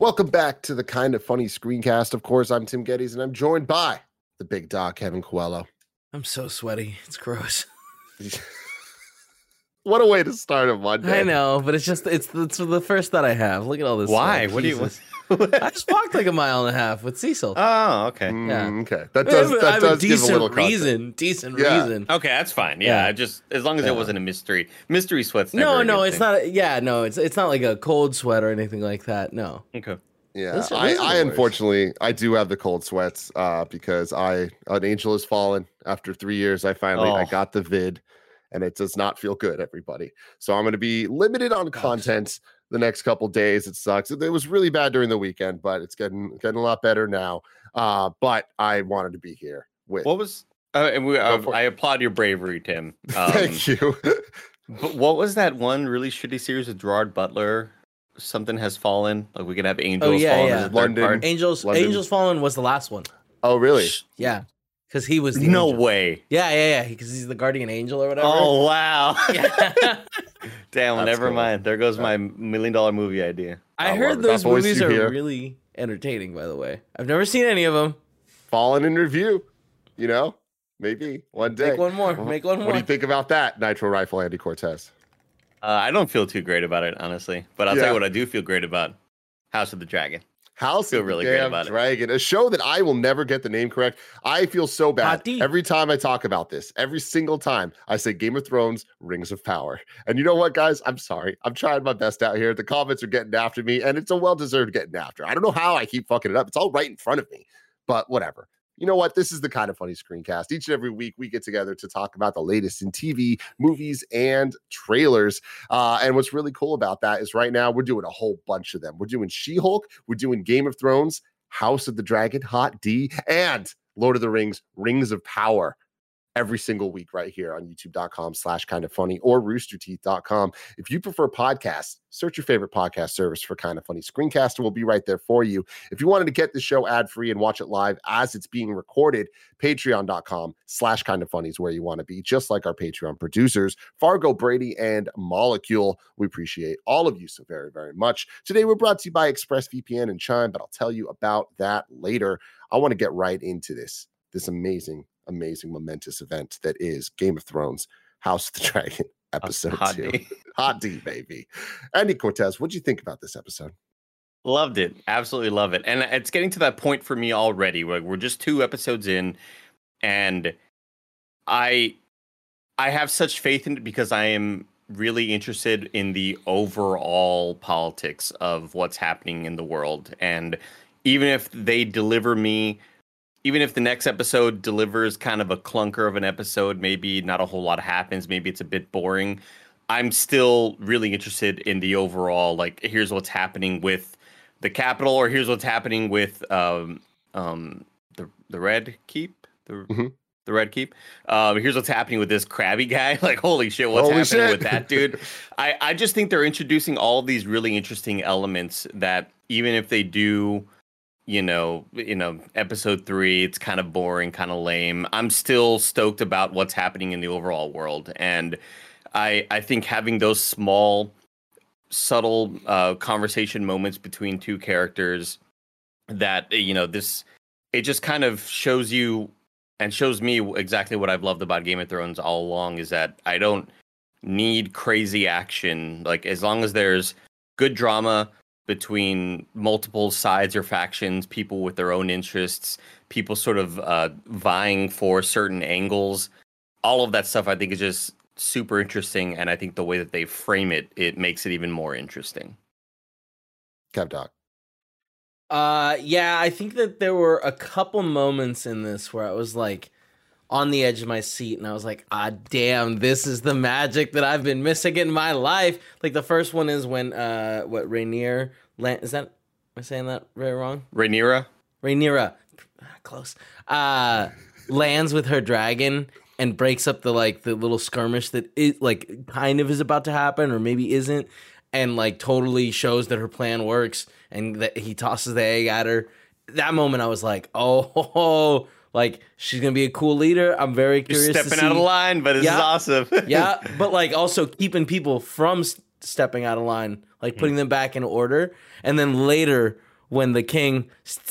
Welcome back to the kind of funny screencast. Of course, I'm Tim Gettys, and I'm joined by the big dog, Kevin Coello. I'm so sweaty. It's gross. what a way to start a Monday. I know, but it's just it's it's the first thought I have. Look at all this. Why? sweat. What do you? Jesus. I just walked like a mile and a half with Cecil. Oh, okay. Mm, Yeah. Okay, that does have, I that have a does give a decent little context. reason. Decent Yeah. reason. Okay, that's fine. Yeah, Yeah. I just as long as Yeah. it wasn't a mystery. Mystery sweats. Never No, no, it's thing. not. Yeah, no, it's it's not like a cold sweat or anything like that. No. Okay. Yeah, Those are- I, I unfortunately I do have the cold sweats uh, because I an angel has fallen after three years. I finally I Oh. got the vid, and it does not feel good, everybody. So I'm going to be limited on content the next couple days. It sucks. It was really bad during the weekend, but it's getting getting a lot better now. Uh, but I wanted to be here with. What was? Uh, and we, uh. I applaud your bravery, Tim. Um, Thank you. But what was that one really shitty series with Gerard Butler? Something has fallen. Like we could have angels Oh yeah, fallen yeah. as a third London. Angels London. Angels Fallen was the last one. oh, really? Yeah, because he was the No angel. way. Yeah, yeah, yeah. Because he's the guardian angel or whatever. Oh wow. yeah. Damn. That's never cool. mind. There goes my million dollar movie idea. I I heard those That movies are hear. really entertaining. By the way, I've never seen any of them. Fallen in review. You know, maybe one day. Make one more. Make one more. What do you think about that, Nitro Rifle Andy Cortez? Uh, I don't feel too great about it, honestly. But I'll tell you what I do feel great about: House of the Dragon. House Feel of really great about it. Dragon, a show that I will never get the name correct. I feel so bad Hot D. every time I talk about this. Every single time I say Game of Thrones, Rings of Power. And you know what, guys? I'm sorry. I'm trying my best out here. The comments are getting after me, and it's a well-deserved getting after. I don't know how I keep fucking it up. It's all right in front of me, but whatever. You know what? This is the kind of funny screencast. Each and every week, we get together to talk about the latest in TV, movies, and trailers. Uh, and what's really cool about that is right now we're doing a whole bunch of them. We're doing She Hulk, we're doing Game of Thrones, House of the Dragon, Hot D, and Lord of the Rings, Rings of Power. Every single week, right here on youtube.com slash kind of funny or roosterteeth.com. If you prefer podcasts, search your favorite podcast service for kind of funny screencast, and we'll be right there for you. If you wanted to get the show ad free and watch it live as it's being recorded, patreon.com slash kind of funny is where you want to be, just like our Patreon producers, Fargo Brady and Molecule. We appreciate all of you so very, very much. Today, we're brought to you by ExpressVPN and Chime, but I'll tell you about that later. I want to get right into this, this amazing, amazing, momentous event that is Game of Thrones, House of the Dragon, episode Hot two. D. Hot D, baby. Andy Cortez, what'd you think about this episode? Loved it. Absolutely love it. And it's getting to that point for me already where we're just two episodes in and I I have such faith in it because I am really interested in the overall politics of what's happening in the world. And even if they deliver me even if the next episode delivers kind of a clunker of an episode, maybe not a whole lot happens, maybe it's a bit boring. I'm still really interested in the overall like here's what's happening with the capital or here's what's happening with um um the the red keep the Mhm. the red keep um here's what's happening with this crabby guy like holy shit what's Holy happening shit. with that dude i i just think they're introducing all these really interesting elements that even if they do you know you know episode 3 it's kind of boring kind of lame. I'm still stoked about what's happening in the overall world and i i think having those small subtle uh, conversation moments between two characters that you know this it just kind of shows you and shows me exactly what I've loved about Game of Thrones all along is that I don't need crazy action. Like as long as there's good drama between multiple sides or factions people with their own interests people sort of uh, vying for certain angles all of that stuff I think is just super interesting and I think the way that they frame it it makes it even more interesting Kev Doc. Uh, yeah, I think that there were a couple moments in this where I was like, on the edge of my seat, and I was like, "Ah, damn! This is the magic that I've been missing in my life." Like the first one is when uh, what Rainier is that? Am I saying that very wrong? Rhaenyra. Rhaenyra, close. Uh, lands with her dragon and breaks up the like the little skirmish that it like kind of is about to happen or maybe isn't, and like totally shows that her plan works and that he tosses the egg at her. That moment, I was like, oh. Like she's gonna be a cool leader. I'm very curious. You're stepping out of line, but it's yeah, awesome. yeah, but like also keeping people from stepping out of line, like putting them back in order. And then later, when the king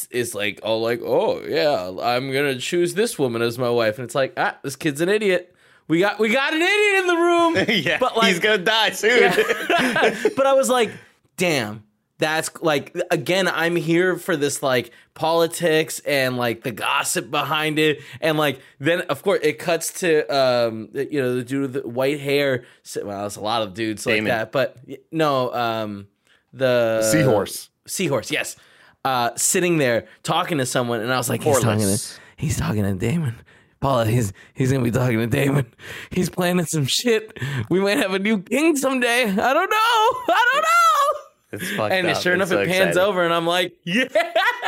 is like, oh, like, oh yeah, I'm gonna choose this woman as my wife, and it's like, ah, this kid's an idiot. We got we got an idiot in the room. yeah, but like, he's gonna die soon. Yeah. but I was like, damn, that's like again i'm here for this like politics and like the gossip behind it and like then of course it cuts to um you know the dude with the white hair well it's a lot of dudes Daemon. like that but no um the seahorse seahorse yes uh sitting there talking to someone and i was like he's talking to he's talking to Daemon Paula, he's he's gonna be talking to Daemon. He's planning some shit. We might have a new king someday. I don't know. I don't know. It's and up. sure enough, so it pans exciting. over, and I'm like, yeah.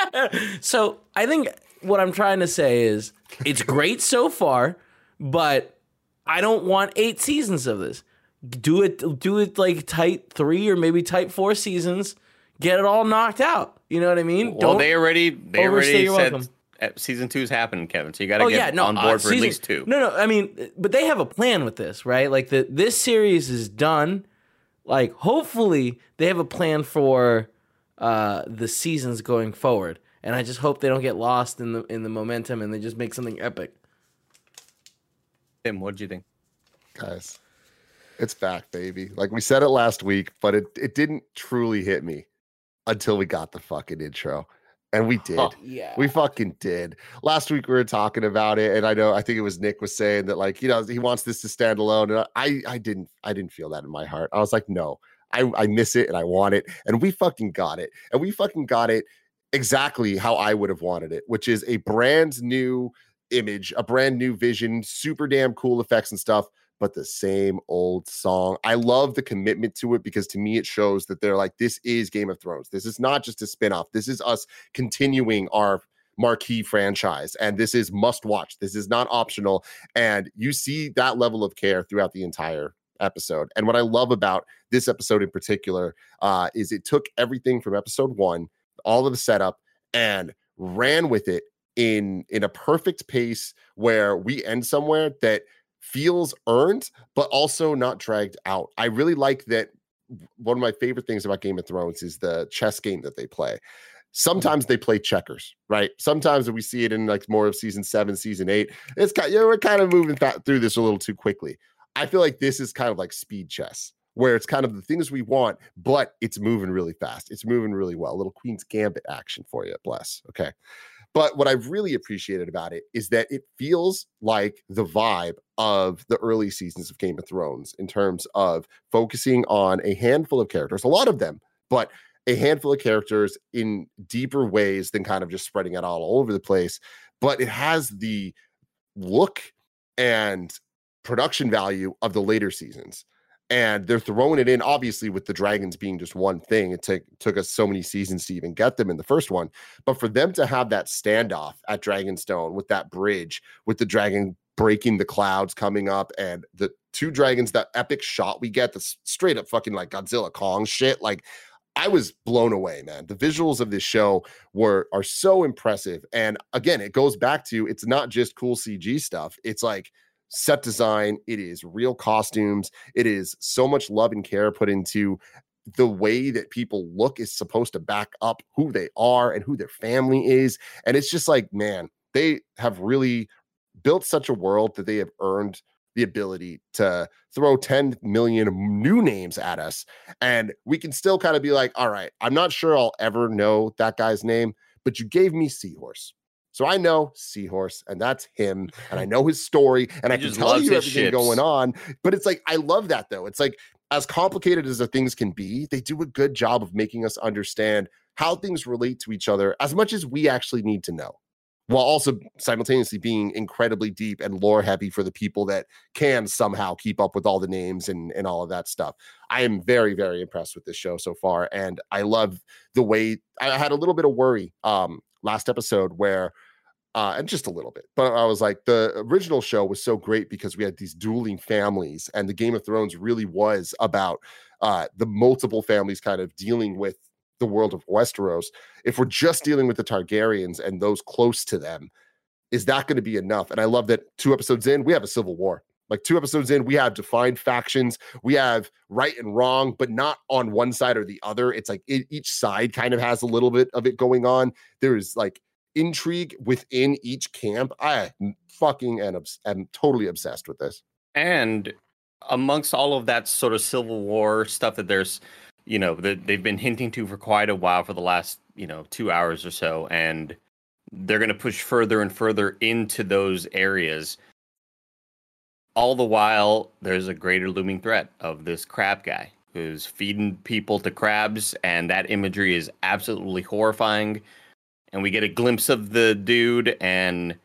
so I think what I'm trying to say is it's great so far, but I don't want eight seasons of this. Do it, do it like tight three or maybe tight four seasons. Get it all knocked out. You know what I mean? Well, don't they already they already said welcome. season two's happening, Kevin. So you got to oh, get yeah, no, on board uh, for season, at least two. No, no, I mean, but they have a plan with this, right? Like the this series is done like hopefully they have a plan for uh, the seasons going forward, and I just hope they don't get lost in the in the momentum and they just make something epic. Tim, what do you think, guys? It's back, baby. Like we said it last week, but it it didn't truly hit me until we got the fucking intro. And we did. Oh, yeah. We fucking did. Last week we were talking about it, and I know I think it was Nick was saying that like, you know, he wants this to stand alone. And I I didn't I didn't feel that in my heart. I was like, no, I, I miss it and I want it. And we fucking got it. And we fucking got it exactly how I would have wanted it, which is a brand new image, a brand new vision, super damn cool effects and stuff but the same old song. I love the commitment to it because to me it shows that they're like, this is Game of Thrones. This is not just a spinoff. This is us continuing our marquee franchise and this is must watch. This is not optional. And you see that level of care throughout the entire episode. And what I love about this episode in particular uh, is it took everything from episode one, all of the setup, and ran with it in in a perfect pace where we end somewhere that feels earned, but also not dragged out. I really like that. One of my favorite things about Game of Thrones is the chess game that they play. Mm-hmm. Sometimes they play checkers, right? Sometimes we see it in like more of season seven, season eight. It's kind, you know, we're kind of moving th- through this a little too quickly. I feel like this is kind of like speed chess, where it's kind of the things we want, but it's moving really fast. It's moving really well. A little Queen's Gambit action for you. Bless. Okay. But what I've really appreciated about it is that it feels like the vibe of the early seasons of Game of Thrones in terms of focusing on a handful of characters, a lot of them, but a handful of characters in deeper ways than kind of just spreading it all over the place. But it has the look and production value of the later seasons and they're throwing it in obviously with the dragons being just one thing it took took us so many seasons to even get them in the first one but for them to have that standoff at dragonstone with that bridge with the dragon breaking the clouds coming up and the two dragons that epic shot we get the straight up fucking like godzilla kong shit like I was blown away, man. The visuals of this show were are so impressive. And again, it goes back to it's not just cool CG stuff. It's like set design, it is real costumes, it is so much love and care put into the way that people look is supposed to back up who they are and who their family is. And it's just like, man, they have really built such a world that they have earned the ability to throw 10 million new names at us. And we can still kind of be like, all right, I'm not sure I'll ever know that guy's name, but you gave me Seahorse. So I know Seahorse, and that's him, and I know his story, and he I can tell you everything ships. going on. But it's like I love that though. It's like as complicated as the things can be, they do a good job of making us understand how things relate to each other as much as we actually need to know. while also simultaneously being incredibly deep and lore heavy for the people that can somehow keep up with all the names and, and all of that stuff. I am very, very impressed with this show so far. And I love the way I had a little bit of worry um, last episode where uh, and just a little bit. But I was like, the original show was so great because we had these dueling families, and the Game of Thrones really was about uh, the multiple families kind of dealing with the world of Westeros. If we're just dealing with the Targaryens and those close to them, is that going to be enough? And I love that two episodes in, we have a civil war. Like two episodes in, we have defined factions. We have right and wrong, but not on one side or the other. It's like it, each side kind of has a little bit of it going on. There is like intrigue within each camp. I fucking am, am totally obsessed with this. And amongst all of that sort of civil war stuff that there's you know that they've been hinting to for quite a while for the last you know two hours or so and they're going to push further and further into those areas all the while there's a greater looming threat of this crab guy who's feeding people to crabs and that imagery is absolutely horrifying and we get a glimpse of the dude and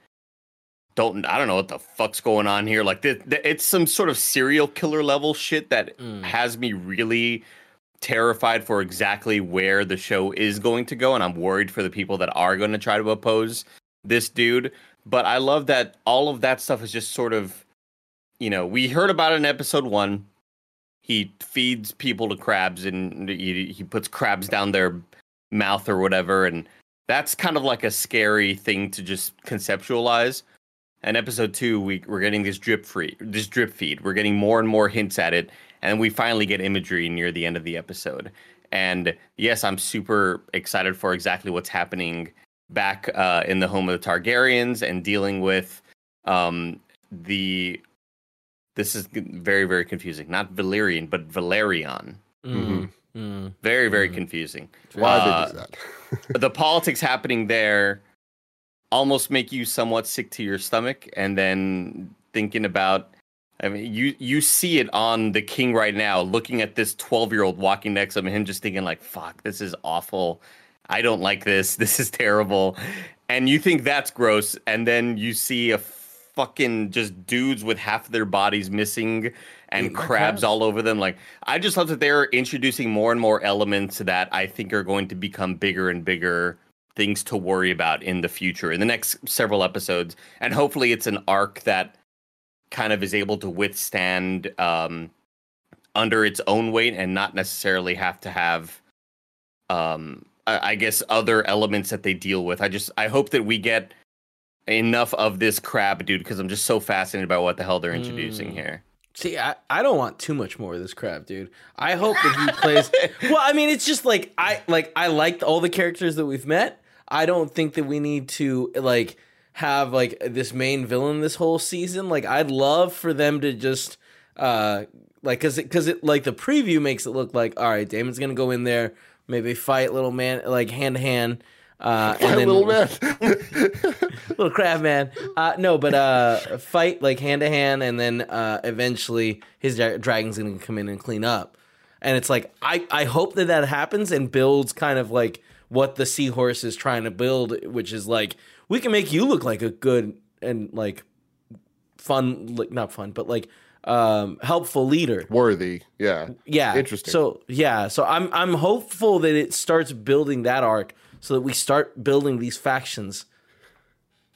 don't I don't know what the fuck's going on here. Like this, it's some sort of serial killer level shit that mm. has me really terrified for exactly where the show is going to go, and I'm worried for the people that are going to try to oppose this dude. But I love that all of that stuff is just sort of, you know, we heard about it in episode one. He feeds people to crabs and he, he puts crabs down their mouth or whatever, and that's kind of like a scary thing to just conceptualize. And episode two, we, we're getting this drip free, this drip feed. We're getting more and more hints at it, and we finally get imagery near the end of the episode. And yes, I'm super excited for exactly what's happening back uh, in the home of the Targaryens and dealing with um, the. This is very very confusing. Not Valyrian, but Velaryon. Mm-hmm. Mm. Very very mm. confusing. Why uh, did that? the politics happening there almost make you somewhat sick to your stomach, and then thinking about I mean, you you see it on the king right now, looking at this twelve year old walking next to him, and him just thinking like, "Fuck, this is awful. I don't like this. This is terrible." And you think that's gross, and then you see a fucking just dudes with half of their bodies missing and crabs, crabs all over them. Like, I just love that they're introducing more and more elements that I think are going to become bigger and bigger things to worry about in the future in the next several episodes, and hopefully it's an arc that kind of is able to withstand um, under its own weight and not necessarily have to have um, I guess other elements that they deal with. I just I hope that we get enough of this crap, dude because I'm just so fascinated by what the hell they're introducing mm. here. See, I, I don't want too much more of this crap, dude. I hope that he plays. well, I mean, it's just like I like I liked all the characters that we've met. I don't think that we need to like have like this main villain this whole season. Like I'd love for them to just uh like cuz it cuz it like the preview makes it look like all right, Daemon's going to go in there, maybe fight little man like hand to hand uh, and then, little man, little crab man. Uh, no, but uh, fight like hand to hand, and then uh, eventually his dragon's gonna come in and clean up. And it's like I I hope that that happens and builds kind of like what the seahorse is trying to build, which is like we can make you look like a good and like fun, like not fun, but like um helpful leader. Worthy. Yeah. Yeah. Interesting. So yeah. So i'm i'm hopeful that it starts building that arc so that we start building these factions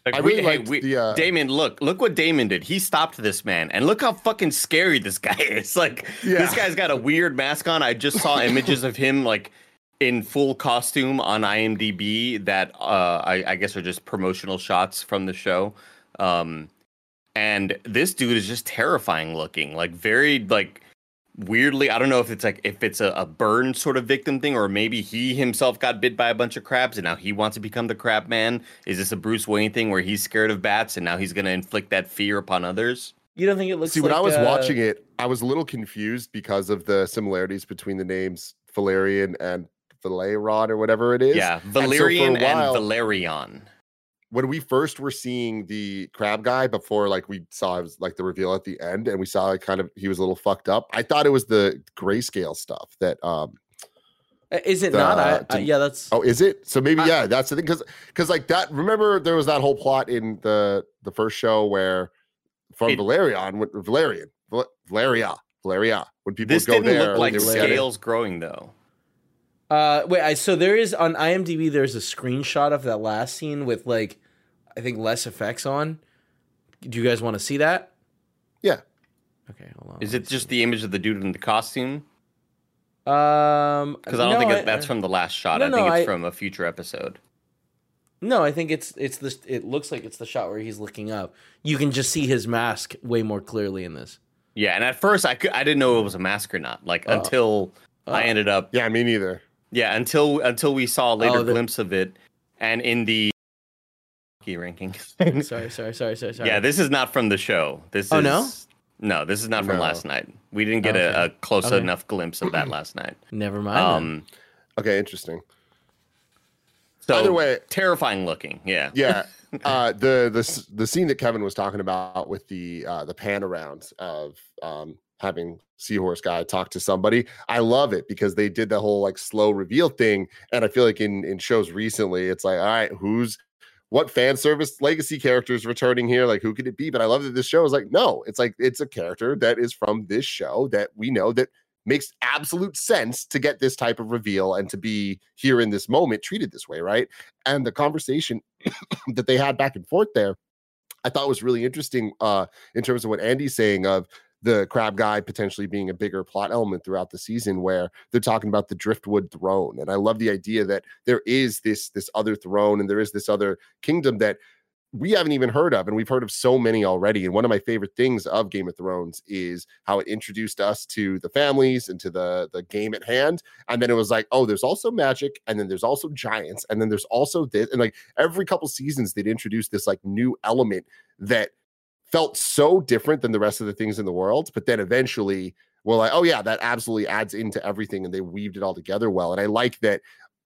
like, I really we, hey, we, the, uh... Daemon, look, look what Daemon did. He stopped this man, and look how fucking scary this guy is. Like, yeah. this guy's got a weird mask on. I just saw images of him like in full costume on IMDb that uh, I, I, guess are just promotional shots from the show. Um, and this dude is just terrifying looking, like very like weirdly. I don't know if it's like if it's a, a burn sort of victim thing, or maybe he himself got bit by a bunch of crabs and now he wants to become the crab man. Is this a Bruce Wayne thing where he's scared of bats and now he's going to inflict that fear upon others? You don't think it looks? See, like, when I was uh... watching it, I was a little confused because of the similarities between the names Valerian and Valeron or whatever it is. Yeah, Valerian and, so while, and Valerion. When we first were seeing the crab guy before, like we saw it was like the reveal at the end, and we saw like kind of he was a little fucked up. I thought it was the grayscale stuff that um Uh, Is it The- not? I, I, yeah, that's. Oh, is it? So maybe I- yeah, that's the thing because because like that. Remember there was that whole plot in the the first show where from It- Valerian, when, Valerian, Val- Valeria, Valeria. When people This go didn't there, look like they would Valeria. get it. scales growing though. Uh, wait. I, so there is on IMDb. There's a screenshot of that last scene with like, I think less effects on. Do you guys want to see that? Yeah. Okay, hold on. Is it just the image of the dude in the costume? Um, Because I don't no, think it, that's from the last shot. No, I think no, it's I- from a future episode. No, I think it's it's this. It looks like it's the shot where he's looking up. You can just see his mask way more clearly in this. Yeah, and at first I could I didn't know it was a mask or not. Like Oh. until I Oh. ended up Yeah, me neither. Yeah until until we saw a later Oh, the- glimpse of it, and in the key ranking. Sorry, sorry, sorry, sorry, sorry. Yeah, this is not from the show. This Oh, is no? no, this is not from No. last night. We didn't get Okay. a, a close Okay. enough glimpse of that last night. Never mind. Um, Okay, interesting. so Either way- terrifying looking. Yeah, Yeah, uh, the the the scene that Kevin was talking about with the uh, the pan around of um, having Seahorse guy talk to somebody, I love it because they did the whole like slow reveal thing, and I feel like in in shows recently, it's like, all right, who's what fan service legacy characters returning here? Like, who could it be? But I love that this show is like, no, it's like it's a character that is from this show that we know that makes absolute sense to get this type of reveal and to be here in this moment treated this way, right? And the conversation that they had back and forth there, I thought was really interesting uh, in terms of what Andy's saying of the crab guy potentially being a bigger plot element throughout the season where they're talking about the driftwood throne. And i love the idea that there is this this other throne and there is this other kingdom that we haven't even heard of and we've heard of so many already. And one of my favorite things of game of thrones is how it introduced us to the families and to the the game at hand. And then it was like oh there's also magic and then there's also giants and then there's also this. And like every couple seasons they'd introduce this like new element that felt so different than the rest of the things in the world but then eventually we're like oh yeah that absolutely adds into everything and they weaved it all together well and i like that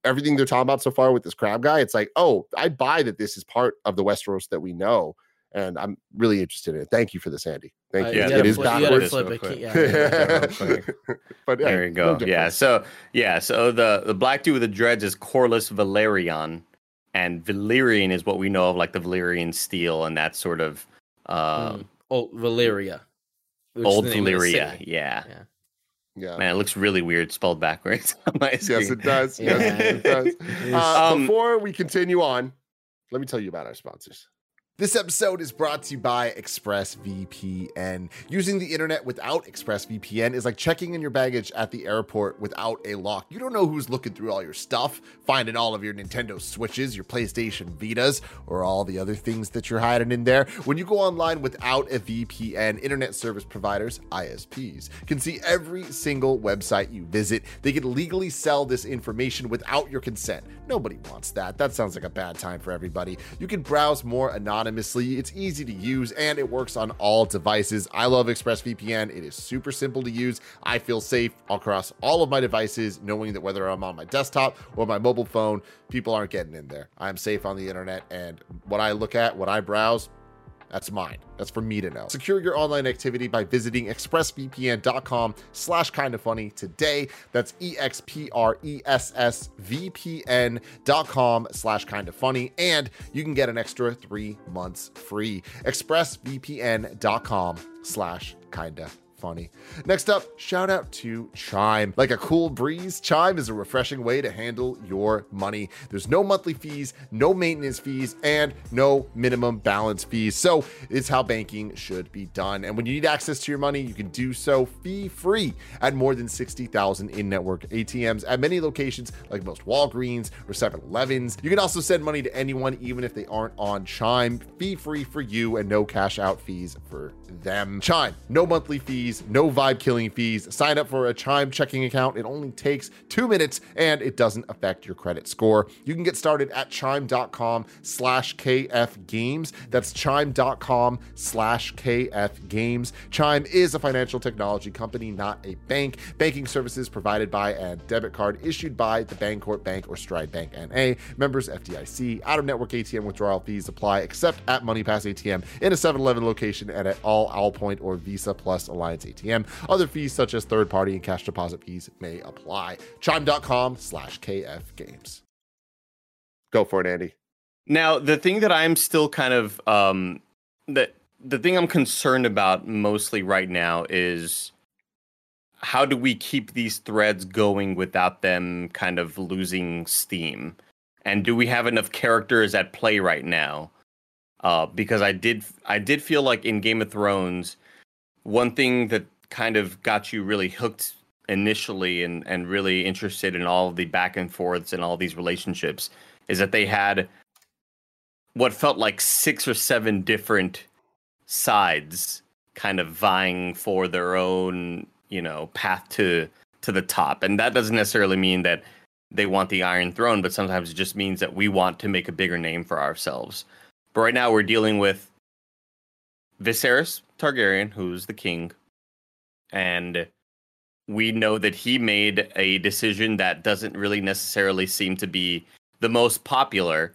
everything they're talking about so far with this crab guy it's like oh i buy that this is part of the westeros that we know and i'm really interested in it thank you for this andy thank Uh, you yeah, it gotta is flip- you gotta backwards flip real it. quick. Yeah, yeah, real but yeah, there you no go. yeah, so yeah, so the the black dude with the dreads is Corlys Velaryon, and Valyrian is what we know of like the Valyrian steel and that sort of Mm. Oh, Valeria. old the name of the Valyria. Yeah. Yeah. yeah Man, it looks really weird spelled backwards on my screen. yes it does Yeah. yes it does Uh, Um, before we continue on, let me tell you about our sponsors. This episode is brought to you by ExpressVPN. Using the internet without ExpressVPN is like checking in your baggage at the airport without a lock. You don't know who's looking through all your stuff, finding all of your Nintendo Switches, your PlayStation Vitas, or all the other things that you're hiding in there. When you go online without a VPN, internet service providers, ISPs, can see every single website you visit. They can legally sell this information without your consent. Nobody wants that. That sounds like a bad time for everybody. You can browse more anonymously. It's easy to use and it works on all devices. I love ExpressVPN. It is super simple to use. I feel safe across all of my devices, knowing that whether I'm on my desktop or my mobile phone, people aren't getting in there. I'm safe on the internet and what I look at, what I browse, that's mine. That's for me to know. Secure your online activity by visiting expressvpn.com slash kind of funny today. That's E E-X-P-R-E-S-S-V-P-N dot com slash kind of funny. And you can get an extra three months free. expressvpn.com slash kinda funny. Next up, shout out to Chime. Like a cool breeze, Chime is a refreshing way to handle your money. There's no monthly fees, no maintenance fees, and no minimum balance fees. So it's how banking should be done. And when you need access to your money, you can do so fee free at more than 60,000 in network ATMs at many locations like most Walgreens or 7 Elevens. You can also send money to anyone, even if they aren't on Chime, fee free for you and no cash out fees for them. Chime, no monthly fees, no vibe killing fees. Sign up for a Chime checking account. It only takes two minutes and it doesn't affect your credit score. You can get started at chime.com slash KF games. That's chime.com slash KF games. Chime is a financial technology company, not a bank. Banking services provided by and debit card issued by the Bancorp Bank or Stride Bank NA. Members FDIC. Out of network ATM withdrawal fees apply except at MoneyPass ATM in a 7 Eleven location and at all Allpoint or Visa Plus Alliance Binance ATM. Other fees such as third party and cash deposit fees may apply. Chime.com slash KF Games. Go for it, Andy. Now, the thing that I'm still kind of um that the thing I'm concerned about mostly right now is how do we keep these threads going without them kind of losing steam? And do we have enough characters at play right now? Uh, because I did I did feel like in Game of Thrones, one thing that kind of got you really hooked initially and, and really interested in all the back and forths and all these relationships is that they had what felt like six or seven different sides kind of vying for their own you know path to to the top. And that doesn't necessarily mean that they want the iron throne but sometimes it just means that we want to make a bigger name for ourselves. But right now we're dealing with Viserys Targaryen who's the king and we know that he made a decision that doesn't really necessarily seem to be the most popular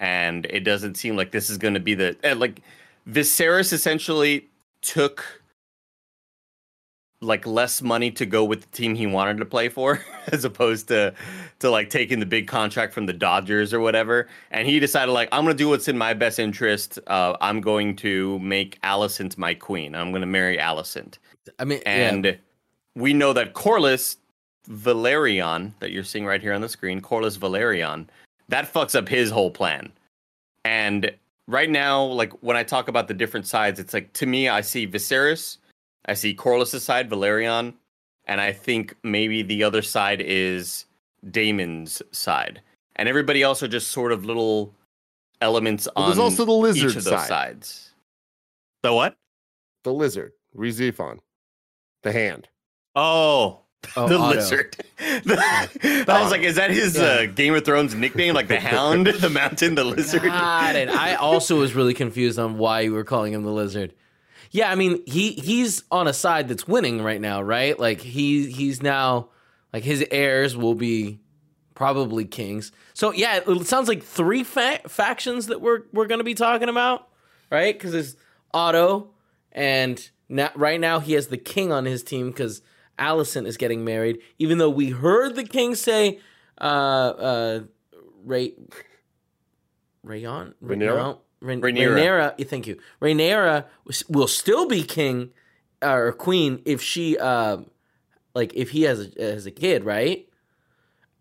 and it doesn't seem like this is going to be the uh, like Viserys essentially took like less money to go with the team he wanted to play for as opposed to to like taking the big contract from the Dodgers or whatever. And he decided like I'm going to do what's in my best interest. Uh, I'm going to make Alicent my queen. I'm going to marry Alicent I mean, and yeah. we know that Corlys Velaryon that you're seeing right here on the screen Corlys Velaryon that fucks up his whole plan. And right now, like when I talk about the different sides, it's like to me, I see Viserys, I see Corlys' side, Velaryon, and I think maybe the other side is Daemon's side, and everybody else are just sort of little elements Well, on there's also the lizard each of those side. sides. The what? The lizard, Rizifon, the hand. Oh, Oh, the Otto. lizard. I was like, is that his uh, Game of Thrones nickname? Like the Hound, the Mountain, the Lizard? Got it. I also was really confused on why you were calling him the lizard. Yeah, I mean he he's on a side that's winning right now, right? Like he he's now like his heirs will be probably kings. So yeah, it sounds like three fa- factions that we're we're going to be talking about, right? Because there's Otto, and now, right now he has the king on his team because Alicent is getting married. Even though we heard the king say, uh, uh, Ray, Rayon, Rhaenyra? no, Rhaen- Rhaenyra. Rhaenyra, Thank you. Rhaenyra will still be king uh, or queen if she, uh, like, if he has a, has a kid, right?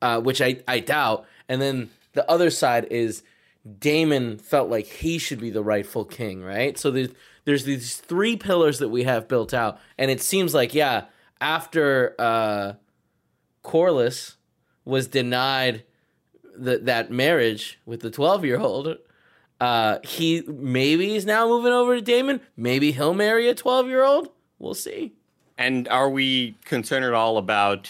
Uh, which I I doubt. And then the other side is Daemon felt like he should be the rightful king, right? So there's there's these three pillars that we have built out, and it seems like yeah, after uh, Corlys was denied the, that marriage with the twelve year old, uh, he maybe he's now moving over to Daemon. Maybe he'll marry a twelve year old. We'll see. And are we concerned at all about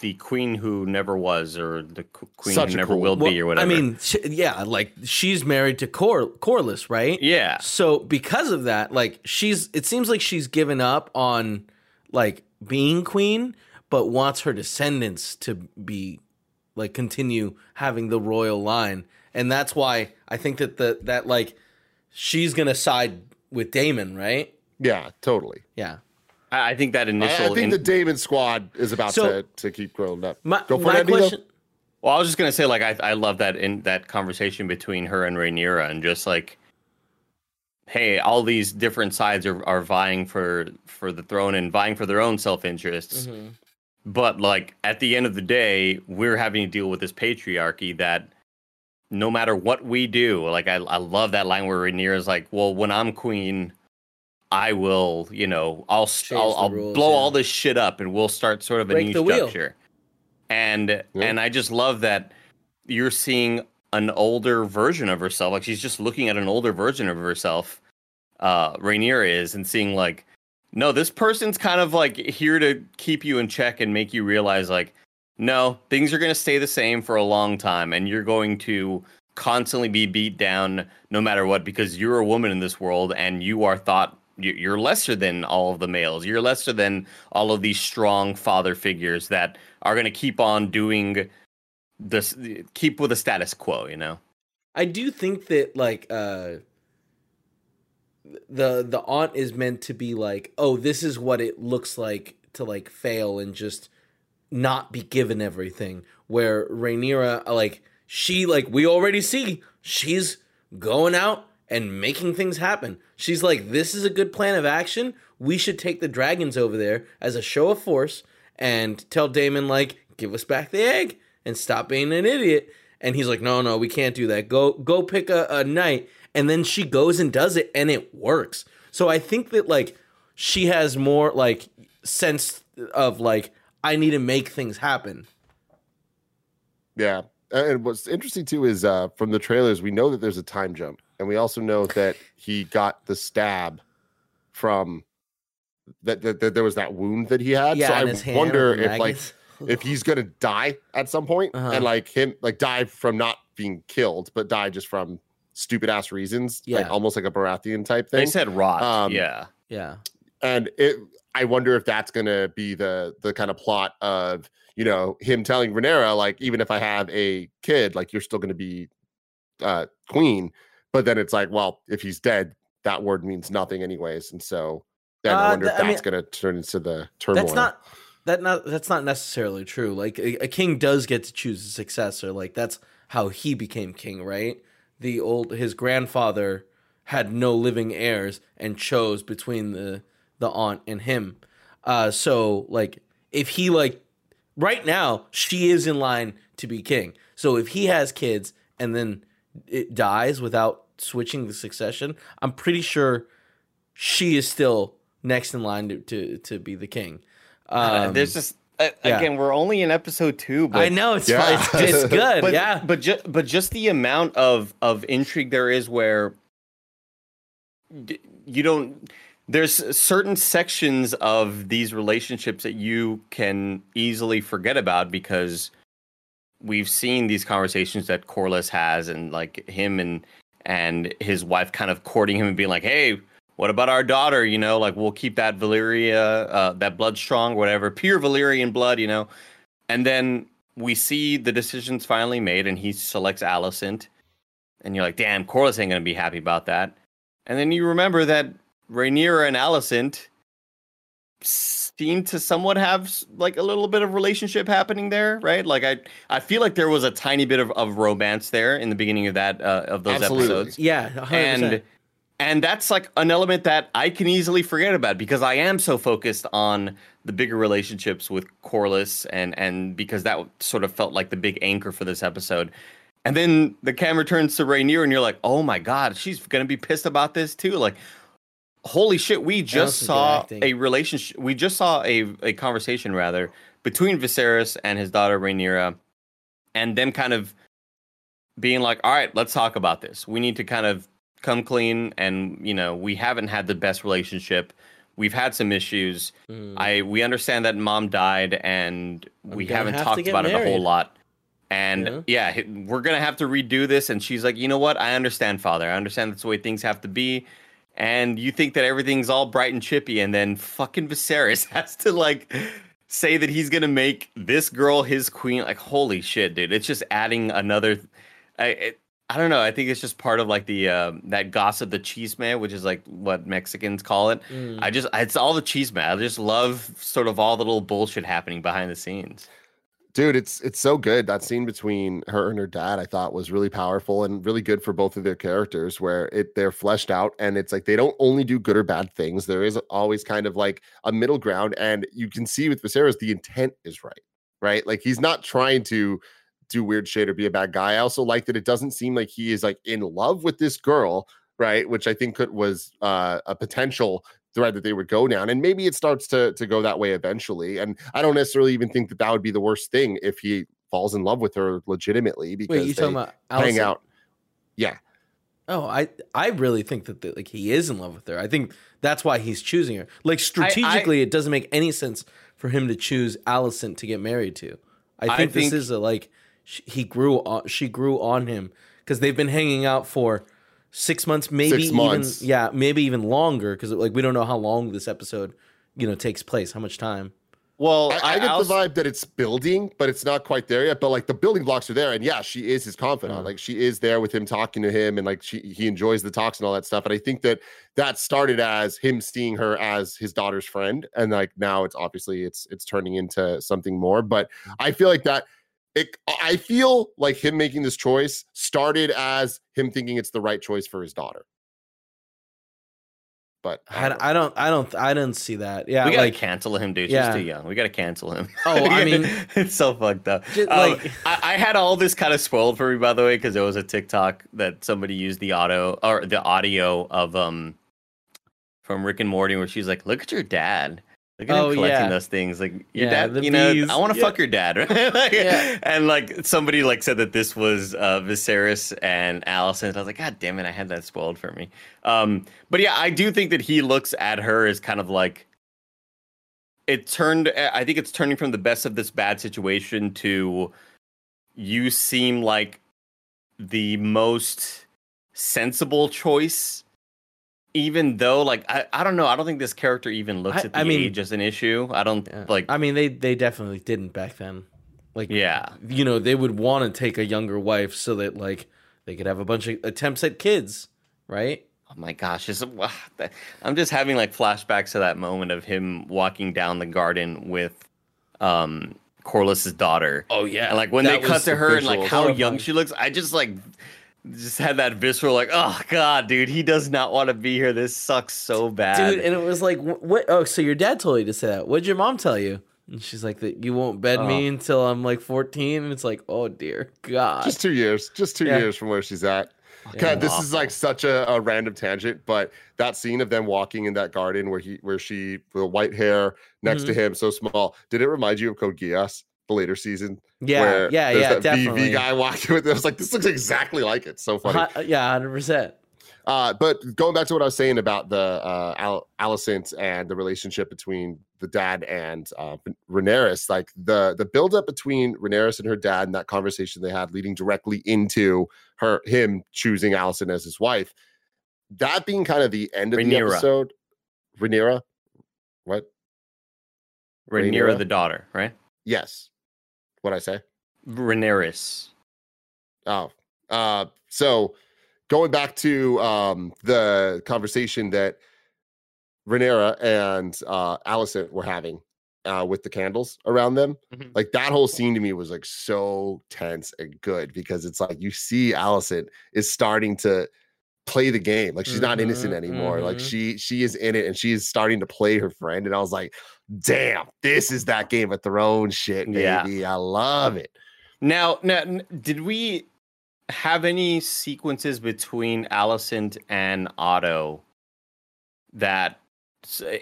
the queen who never was, or the queen Such who never cool- will Well, be, or whatever? I mean, sh- yeah, like she's married to Cor- Corlys, right? yeah, So because of that, like she's it seems like she's given up on like being queen, but wants her descendants to be like continue having the royal line. And that's why I think that the that like she's gonna side with Daemon, right? Yeah, totally. Yeah. I, I think that I, initial. I think in- the Daemon squad is about So- to, to keep growing up. My, Go for my it, Andy, though. question well, I was just gonna say, like, I I love that in that conversation between her and Rhaenyra, and just like, hey, all these different sides are are vying for for the throne and vying for their own self interests. Mm-hmm. But like at the end of the day, we're having to deal with this patriarchy that no matter what we do, like I, I love that line where Rhaenyra is like, "Well, when I'm queen, I will, you know, I'll Change I'll, I'll rules, blow yeah. all this shit up, and we'll start sort of a new the wheel. structure." And and I just love that you're seeing an older version of herself. Like she's just looking at an older version of herself. Uh, Rhaenyra is and seeing like no, this person's kind of like here to keep you in check and make you realize like no, things are going to stay the same for a long time and you're going to constantly be beat down no matter what because you're a woman in this world and you are thought you- you're lesser than all of the males. You're lesser than all of these strong father figures that are going to keep on doing this keep with the status quo, you know. I do think that like uh the the aunt is meant to be like, oh, this is what it looks like to like fail and just not be given everything. Where Rhaenyra, uh, like she like we already see she's going out and making things happen. She's like, this is a good plan of action. We should take the dragons over there as a show of force and tell Daemon like, give us back the egg and stop being an idiot. And he's like, no, no, we can't do that. Go go pick a, a knight. And then she goes and does it and it works. So I think that like she has more like sense of like I need to make things happen. Yeah. And what's interesting too is uh, from the trailers, we know that there's a time jump, and we also know that he got the stab from that, that, that there was that wound that he had. Yeah, so I wonder if like if he's gonna die at some point Uh-huh. and like him like die from not being killed, but die just from stupid ass reasons, Yeah. like almost like a Baratheon type thing. They thing. said rot. Um, yeah. Yeah. and it I wonder if that's gonna be the the kind of plot of you know him telling Rhaenyra like even if I have a kid like you're still gonna be uh queen, but then it's like well if he's dead that word means nothing anyways, and so then Uh, I wonder th- if I mean, that's gonna turn into the turmoil. That's not that not that's not necessarily true. Like a, a king does get to choose a successor. Like that's how he became king, right? The old his grandfather had no living heirs and chose between the the aunt and him. Uh so like if he like right now she is in line to be king. So if he has kids and then it dies without switching the succession, I'm pretty sure she is still next in line to to, to be the king. Uh, Um, There's just uh, yeah. again, we're only in episode two, but I know it's Yeah. It's, it's good. but yeah. but just but just the amount of of intrigue there is where d- you don't there's certain sections of these relationships that you can easily forget about because we've seen these conversations that Corlys has and like him and and his wife kind of courting him and being like, "Hey, what about our daughter? You know, like we'll keep that Valyria, uh, that blood strong, whatever, pure Valyrian blood, you know." And then we see the decisions finally made, and he selects Alicent, and you're like, "Damn, Corlys ain't gonna be happy about that." And then you remember that Rhaenyra and Alicent seem to somewhat have like a little bit of relationship happening there, right? Like I, I feel like there was a tiny bit of, of romance there in the beginning of that uh, of those Absolutely. episodes yeah. 100%. and and that's like an element that I can easily forget about because I am so focused on the bigger relationships with Corlys and and because that sort of felt like the big anchor for this episode. And then the camera turns to Rainier and you're like, "Oh my god, she's going to be pissed about this too." Like holy shit, we just was some good saw a relationship we just saw a a conversation rather between Viserys and his daughter Rhaenyra and them kind of being like, "All right, let's talk about this. We need to kind of come clean and, you know, we haven't had the best relationship. We've had some issues. Mm. I we understand that mom died and we gonna haven't have talked about it a whole lot. And yeah, h- we're going to have to redo this and she's like, "You know what? I understand, father. I understand that's the way things have to be." And you think that everything's all bright and chippy and then fucking Viserys has to like say that he's to make this girl his queen. Like holy shit, dude. It's just adding another I it, I don't know. I think it's just part of like the um that gossip, the cheese man, which is like what Mexicans call it. Mm. I just it's all the cheese man. I just love sort of all the little bullshit happening behind the scenes. Dude it's it's so good. That scene between her and her dad i thought was really powerful and really good for both of their characters where it they're fleshed out and it's like they don't only do good or bad things. There is always kind of like a middle ground and you can see with Viserys the intent is right right? Like he's not trying to do weird shit or be a bad guy. I also like that it doesn't seem like he is like in love with this girl right? Which i think could was uh, a potential thread that they would go down and maybe it starts to to go that way eventually and i don't necessarily even think that that would be the worst thing if he falls in love with her legitimately because Wait, you they talking about hang out yeah Oh, I I really think that the, like he is in love with her. I think that's why he's choosing her. Like strategically, it doesn't make any sense for him to choose Alicent to get married to. I I think, think- this is a like sh- he grew on she grew on him because they've been hanging out for six months, maybe Six even yeah, maybe even longer because like we don't know how long this episode you know takes place, how much time. Well, I, I, get the vibe that it's building, but it's not quite there yet. But like the building blocks are there, and yeah, she is his confidant. Mm. Like she is there with him, talking to him, and like she he enjoys the talks and all that stuff. And I think that that started as him seeing her as his daughter's friend, and like now it's obviously it's it's turning into something more. But. I feel like that. It, I feel like him making this choice started as him thinking it's the right choice for his daughter. But I don't, I don't, I don't, I didn't see that. Yeah, we gotta like, cancel him, dude. Yeah. He's too young. We gotta cancel him. Oh, I mean, it's so fucked up. Just, um, like, I, I, had all this kind of spoiled for me, by the way, because it was a TikTok that somebody used the auto or the audio of um from Rick and Morty, where she's like, "Look at your dad." Look at oh, him collecting yeah. those things. Like your yeah, dad, you know, I want to yeah. fuck your dad, right? like. And like somebody like said that this was uh, Viserys and Alicent. I was like, God damn it, I had that spoiled for me. Um, but yeah, I do think that he looks at her as kind of like it turned. I think it's turning from the best of this bad situation to you seem like the most sensible choice even though like I, I don't know i don't think this character even looks I, at the I mean, age as an issue. I don't yeah. like i mean they they definitely didn't back then. Like yeah. you know they would want to take a younger wife so that like they could have a bunch of attempts at kids right? Oh my gosh it's, i'm just having like flashbacks to that moment of him walking down the garden with um corlys's daughter. Oh yeah. And like when that they cut to her and like how young she looks i just like just had that visceral like oh god dude he does not want to be here this sucks so bad dude and it was like what oh so your dad told you to say that what'd your mom tell you and she's like that you won't bed me oh. until i'm like 14 and it's like oh dear god just two years just two yeah. years from where she's at yeah, God, this awesome. is like such a, a, random tangent, but that scene of them walking in that garden where he, where she, the white hair next mm-hmm. to him, so small. Did it remind you of Code Geass? The later season. Yeah, yeah, yeah, that definitely. VV guy walking with it. I was like, this looks exactly like it. So funny. Uh, yeah, hundred percent. Uh, but going back to what I was saying about the uh, Al- Alicent and the relationship between the dad and uh, Rhaenyra, like the the buildup between Rhaenyra and her dad and that conversation they had, leading directly into her him choosing Alicent as his wife. That being kind of the end of Rhaenyra. the episode. Rhaenyra, what? Rhaenyra, Rhaenyra, the daughter, right? Yes what I say? Rhaenyra. Oh, uh, so going back to um, the conversation that Rhaenyra and uh, Alicent were having uh, with the candles around them, mm-hmm. like that whole scene to me was like so tense and good because it's like you see Alicent is starting to play the game like she's mm-hmm, not innocent anymore mm-hmm. like she she is in it and she is starting to play her friend and i was like damn, this is that Game of Thrones shit, baby. Yeah. I love it. Now, now, did we have any sequences between Alicent and Otto that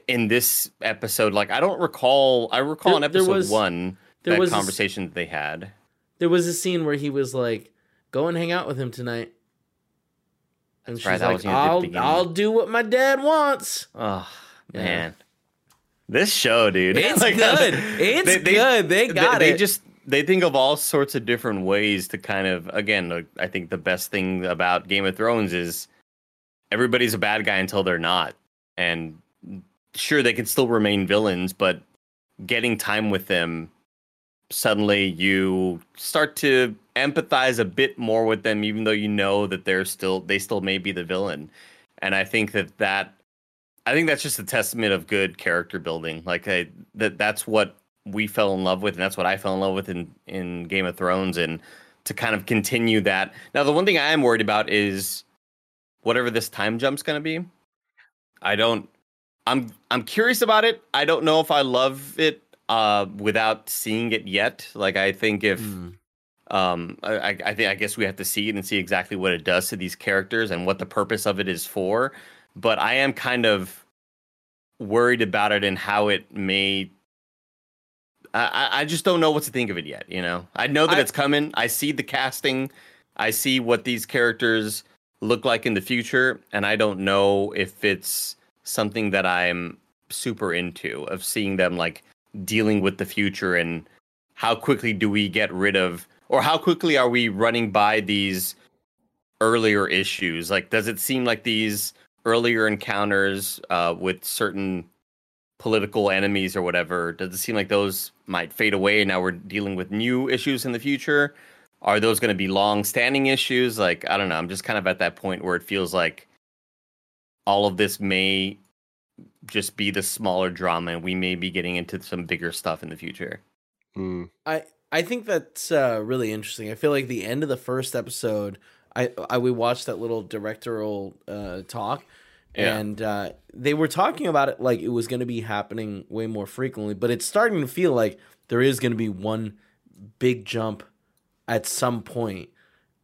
in this episode? Like, I don't recall. I recall there, in episode was, one that was conversation a, that they had. There was a scene where he was like, "Go and hang out with him tonight." And That's she's right, like, "I'll I'll do what my dad wants." Oh yeah. This show, dude. It's like, good. It's they, they, good. They got they, it. They just they think of all sorts of different ways to kind of again. I think the best thing about Game of Thrones is everybody's a bad guy until they're not, and sure they can still remain villains, but getting time with them, suddenly you start to empathize a bit more with them, even though you know that they're still they still may be the villain. And I think that that I think that's just a testament of good character building. Like I, that that's what we fell in love with, and that's what I fell in love with in in Game of Thrones, and to kind of continue that. Now, the one thing I am worried about is whatever this time jump's going to be. I don't. I'm I'm curious about it. I don't know if I love it uh, without seeing it yet. Like I think if. Mm. Um, I, I think I guess we have to see it and see exactly what it does to these characters and what the purpose of it is for but I am kind of worried about it and how it may. I, I just don't know what to think of it yet. You know, I know that I, it's coming. I see the casting. I see what these characters look like in the future, and I don't know if it's something that I'm super into of seeing them like dealing with the future and how quickly do we get rid of or how quickly are we running by these earlier issues like does it seem like these earlier encounters uh, with certain political enemies or whatever, does it seem like those might fade away and now we're dealing with new issues in the future? Are those going to be long standing issues? Like, I don't know. I'm just kind of at that point where it feels like all of this may just be the smaller drama and we may be getting into some bigger stuff in the future. Hmm. I I think that's uh, really interesting. I feel like the end of the first episode, I I we watched that little directorial uh, talk, Yeah. and uh, they were talking about it like it was going to be happening way more frequently. But it's starting to feel like there is going to be one big jump at some point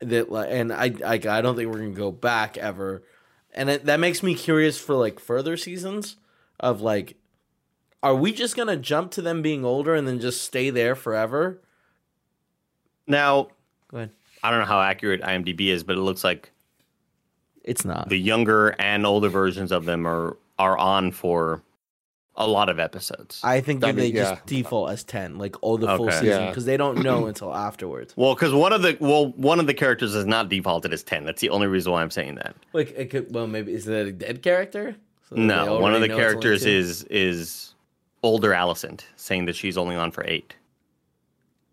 that like, and I I, I don't think we're going to go back ever, and it, that makes me curious for like further seasons of like. Are we just gonna jump to them being older and then just stay there forever? Now, Go ahead. I don't know how accurate IMDb is, but it looks like It's not. the younger and older versions of them are are on for a lot of episodes. I think that they mean, yeah. just default as ten, like all the full Okay. season, Yeah. because they don't know until afterwards. well, because one of the well, one of the characters is not defaulted as ten. That's the only reason why I'm saying that. Like it could, well, maybe is that a dead character? So No, one of the know it's only characters is is older Alicent, saying that she's only on for eight.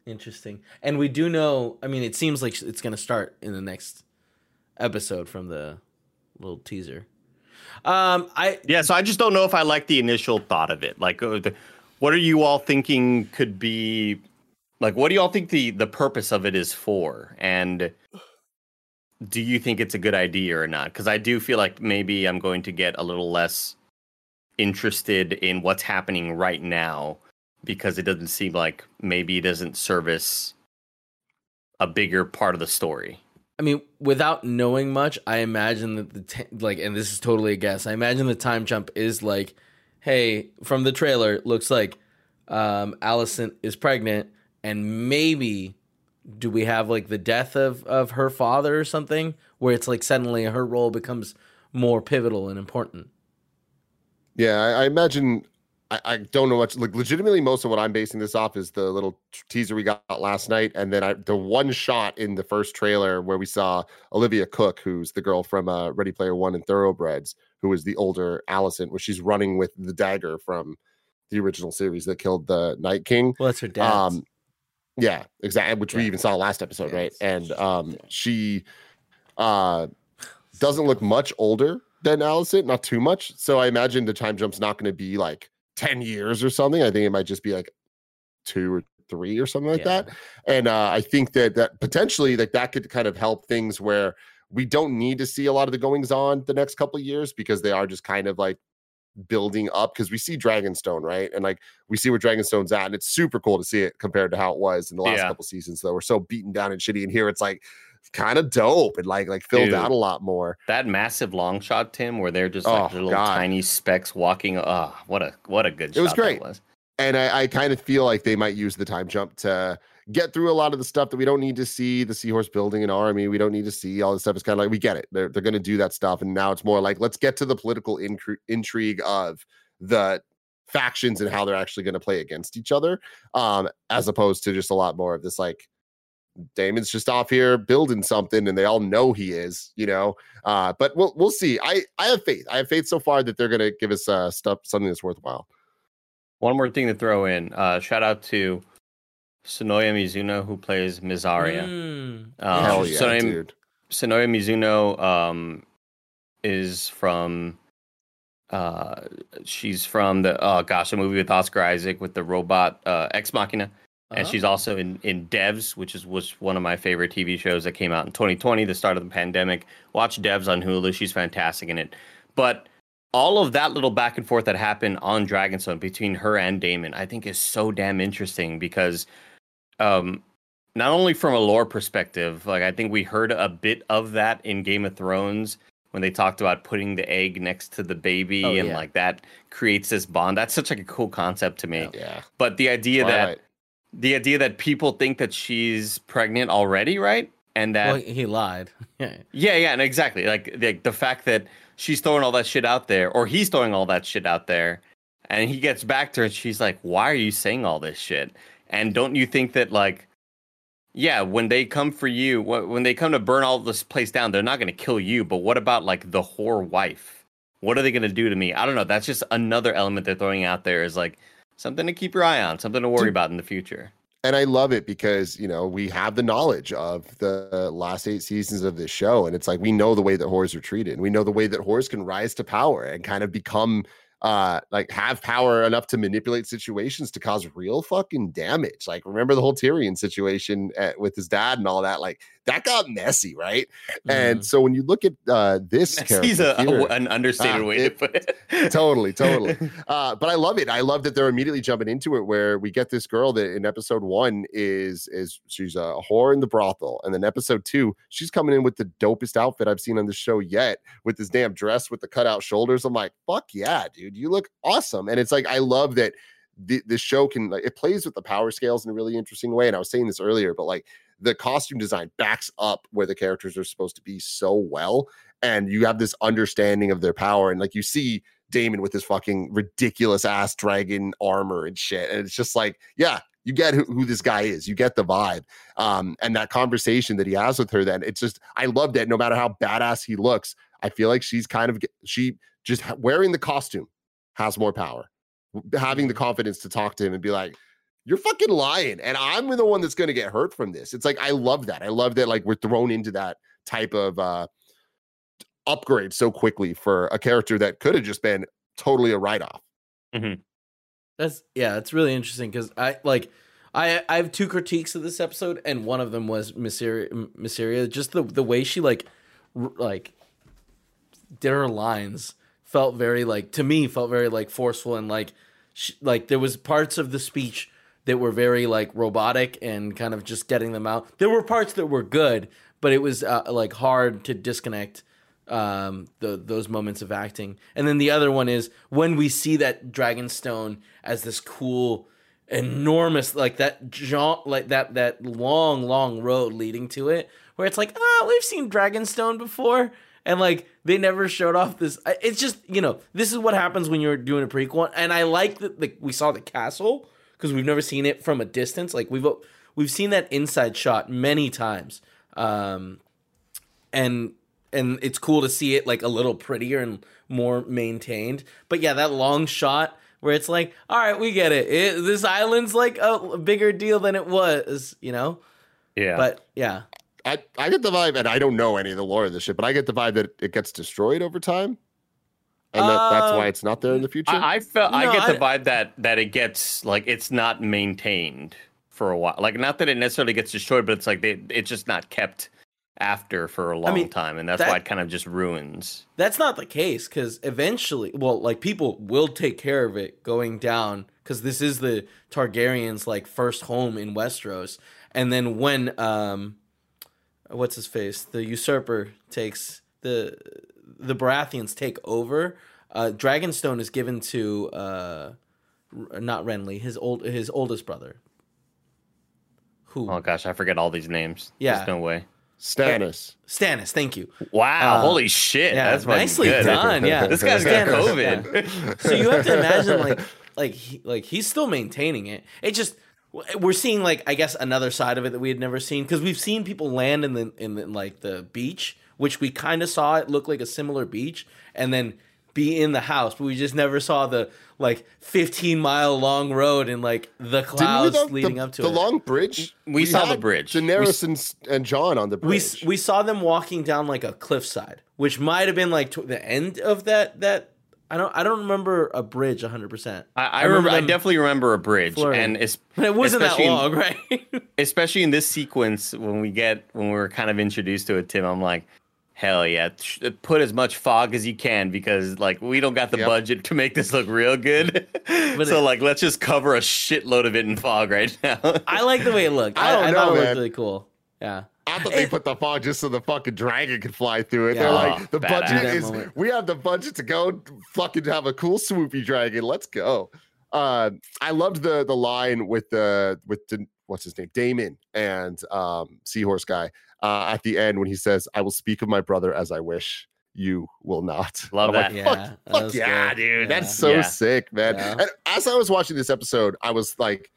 interesting, and we do know. I mean, it seems like it's going to start in the next episode from the little teaser. Um, I Yeah, so I just don't know if I like the initial thought of it. Like, uh, the, what are you all thinking could be? Like, what do you all think the the purpose of it is for? And do you think it's a good idea or not? Because I do feel like maybe I'm going to get a little less interested in what's happening right now because it doesn't seem like maybe it doesn't service a bigger part of the story. I mean, without knowing much, I imagine that the t- like, and this is totally a guess. I imagine the time jump is like, hey, from the trailer, looks like um, Alicent is pregnant, and maybe do we have like the death of of her father or something, where it's like suddenly her role becomes more pivotal and important. Yeah, I, I imagine. I, I don't know much. Like, legitimately, most of what I'm basing this off is the little teaser we got last night, and then I, the one shot in the first trailer where we saw Olivia Cooke, who's the girl from uh, Ready Player One and Thoroughbreds, who is the older Alicent, where she's running with the dagger from the original series that killed the Night King. Well, that's her dad. Um, yeah, exactly. Which we even saw last episode, Yeah, right? And um, she uh doesn't look much older than Alicent, not too much. So I imagine the time jump's not going to be like ten years or something. I think it might just be like two or three or something like Yeah. that. And uh, I think that that potentially like that could kind of help things where we don't need to see a lot of the goings on the next couple of years because they are just kind of like building up because we see Dragonstone, right? And like we see where Dragonstone's at, and it's super cool to see it compared to how it was in the last Yeah. couple seasons. Though we're so beaten down and shitty, and here it's like kind of dope and like like filled Dude. out a lot more. That massive long shot, Tim, where they're just like Oh, little God. tiny specks walking. Ah, what a what a good. It was great. was. And I, I kind of feel like they might use the time jump to get through a lot of the stuff that we don't need to see. The seahorse building an army, we don't need to see all this stuff. It's kind of like we get it. They're they're going to do that stuff, and now it's more like let's get to the political incri- intrigue of the factions and how they're actually going to play against each other, um, as opposed to just a lot more of this like Daemon's just off here building something, and they all know he is, you know. Uh, but we'll we'll see. I I have faith. I have faith so far that they're going to give us uh, stuff something that's worthwhile. One more thing to throw in. Uh, shout out to Sonoya Mizuno who plays Mysaria. Mm, Um, Hell yeah, Sonoya, dude. Sonoya Mizuno um, is from. Uh, she's from the oh gosh, a movie with Oscar Isaac with the robot uh, Ex Machina. And Oh. she's also in in Devs, which is was one of my favorite TV shows that came out in 2020, the start of the pandemic. Watch Devs on Hulu; she's fantastic in it. But all of that little back and forth that happened on Dragonstone between her and Daemon, I think, is so damn interesting because, um, not only from a lore perspective, like I think we heard a bit of that in Game of Thrones when they talked about putting the egg next to the baby Oh, and yeah. like that creates this bond. That's such like a cool concept to me. Yeah. But the idea that Twilight. The idea that people think that she's pregnant already, right? And that well, he lied. Yeah. yeah, yeah, and exactly like the, the fact that she's throwing all that shit out there, or he's throwing all that shit out there, and he gets back to her, and she's like, "Why are you saying all this shit?" And don't you think that like, yeah, when they come for you, when they come to burn all this place down, they're not going to kill you, but what about like the whore wife? what are they going to do to me? I don't know. That's just another element they're throwing out there is like something to keep your eye on, something to worry about in the future. and I love it because you know we have the knowledge of the last eight seasons of this show, and it's like we know the way that whores are treated, and we know the way that whores can rise to power and kind of become uh like have power enough to manipulate situations to cause real fucking damage. Like remember the whole Tyrion situation at, with his dad and all that. Like that got messy, right? And so when you look at uh this character, He's a, here- a- an understated Ah, way it- to put it. totally, totally. Uh, but I love it. I love that they're immediately jumping into it where we get this girl that in episode one is is she's a whore in the brothel, and then episode two, she's coming in with the dopest outfit I've seen on the show yet, with this damn dress with the cutout shoulders. I'm like, fuck yeah, dude, you look awesome. And it's like I love that the the show can like it plays with the power scales in a really interesting way. And I was saying this earlier, but like the costume design backs up where the characters are supposed to be so well and you have this understanding of their power and like you see Daemon with his fucking ridiculous ass dragon armor and shit and it's just like yeah you get who, who this guy is you get the vibe um and that conversation that he has with her then it's just I love that no matter how badass he looks I feel like she's kind of she just wearing the costume has more power. Having the confidence to talk to him and be like you're fucking lying and i'm the one that's going to get hurt from this. It's like i love that. I love that like we're thrown into that type of uh upgrade so quickly for a character that could have just been totally a write-off. That's yeah, it's really interesting because I like I I have two critiques of this episode, and one of them was Mysaria. Mysaria just the the way she like r- like did her lines felt very like to me felt very like forceful and like sh like there was parts of the speech that were very like robotic and kind of just getting them out. There were parts that were good, but it was uh, like hard to disconnect um the those moments of acting. And then the other one is when we see that Dragonstone as this cool enormous like that jaunt like that that long long road leading to it where it's like ah we've seen Dragonstone before and like they never showed off this it's just you know this is what happens when you're doing a prequel and I like that the, we saw the castle because we've never seen it from a distance like we've we've seen that inside shot many times um and and it's cool to see it like a little prettier and more maintained. But yeah, that long shot where it's like, all right, we get it. it this island's like a bigger deal than it was, you know. Yeah. But yeah, I, I get the vibe, and I don't know any of the lore of this shit, but I get the vibe that it gets destroyed over time. And that, that's why Uh, it's not there in the future. I, I felt I No, get the vibe that that it gets like it's not maintained for a while. Like not that it necessarily gets destroyed, but it's like they it's just not kept after for a long mean, time, and that's that- why it kind of just ruins. that's not the case because eventually, well, like people will take care of it going down because this is the Targaryens' like first home in Westeros, and then when um, what's his face, the usurper takes the the Baratheons take over. Uh, Dragonstone is given to uh, R- not Renly, his old his oldest brother. Who? Oh gosh, I forget all these names. Yeah. There's no way. Stannis. Stannis. Thank you. Wow, Uh, holy shit! yeah, that's nicely good. done, yeah. this guy's got Stannis, COVID. so you have to imagine like like he, like he's still maintaining it. It just we're seeing like I guess another side of it that we had never seen because we've seen people land in the in the, like the beach, which we kind of saw it look like a similar beach, and then be in the house, but we just never saw the like 15 mile long road and like the Didn't we, clouds though? leading the, up to the it. The long bridge. We saw the bridge. We Daenerys s- and, and Jon on the bridge. s- we saw them walking down like a cliffside, which might have been like to the end of that that I don't I don't remember a bridge 100. percent I, I remember. I definitely remember a bridge, flirting. and it's It wasn't that especially in- long, right? especially in this sequence when we get when we were kind of introduced to it tim i'm like hell yeah put as much fog as you can because like we don't got the Yep. budget to make this look real good so it- like let's just cover a shitload of it in fog right now I like the way it looked. I I, don't I know, thought it looked really cool. Yeah. I thought they put the fog just so the fucking dragon could fly through it. They're like, the budget That is, moment. we have the budget to go fucking have a cool swoopy dragon. Let's go. Uh, I loved the the line with the with the what's his name, Daemon and um Seahorse guy uh, at the end when he says, "I will speak of my brother as I wish." You will not. Love I'm like, that. Yeah, fuck, that fuck yeah, good. dude. Yeah. That's so Yeah. sick, man. Yeah. And as I was watching this episode, I was like,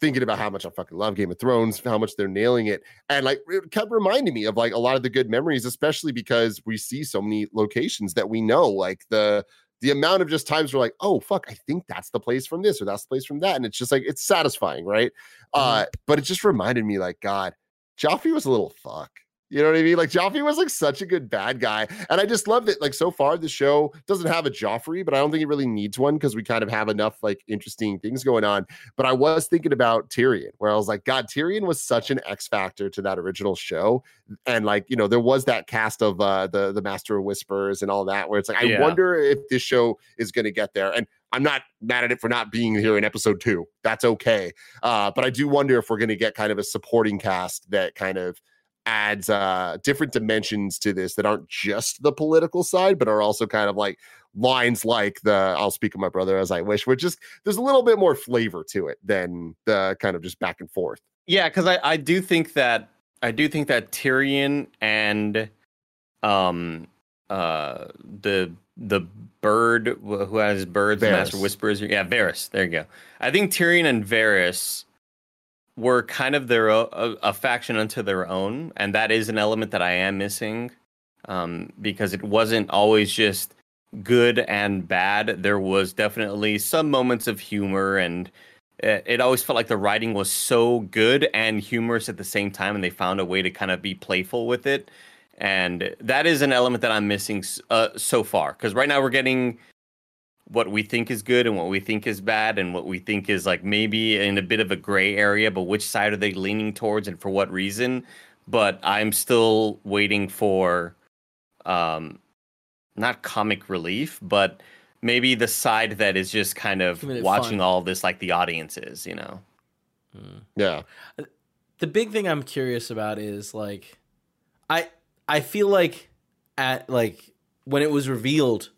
thinking about how much I fucking love Game of Thrones, how much they're nailing it. And like it kept reminding me of like a lot of the good memories, especially because we see so many locations that we know, like the the amount of just times we're like, oh fuck, I think that's the place from this or that's the place from that. And it's just like it's satisfying, right? Mm-hmm. Uh, but it just reminded me, like, God, Joffrey was a little fuck. You know what I mean? Like Joffrey was like such a good bad guy. And I just love that like so far the show doesn't have a Joffrey, but I don't think it really needs one because we kind of have enough like interesting things going on. But I was thinking about Tyrion, where I was like, God, Tyrion was such an X factor to that original show. And like, you know, there was that cast of uh the the Master of Whispers and all that, where it's like, I Yeah. wonder if this show is gonna get there. And I'm not mad at it for not being here in episode two. That's okay. Uh, but I do wonder if we're gonna get kind of a supporting cast that kind of adds uh different dimensions to this that aren't just the political side but are also kind of like lines like the I'll speak of my brother as I wish which is there's a little bit more flavor to it than the kind of just back and forth Yeah, because I, I do think that I do think that Tyrion and um uh the the bird who has birds, the Master Varys. Whispers. Yeah, Varys. There you go. I think Tyrion and Varys were kind of their a faction unto their own, and that is an element that I am missing, um, because it wasn't always just good and bad. There was definitely some moments of humor, and it, it always felt like the writing was so good and humorous at the same time, and they found a way to kind of be playful with it. And that is an element that I'm missing uh, so far, because right now we're getting what we think is good and what we think is bad and what we think is like maybe in a bit of a gray area but which side are they leaning towards and for what reason? But i'm still waiting for um not comic relief but maybe the side that is just kind of watching fun. all this like the audience is you know? Yeah. The big thing I'm curious about is like I I feel like at like when it was revealed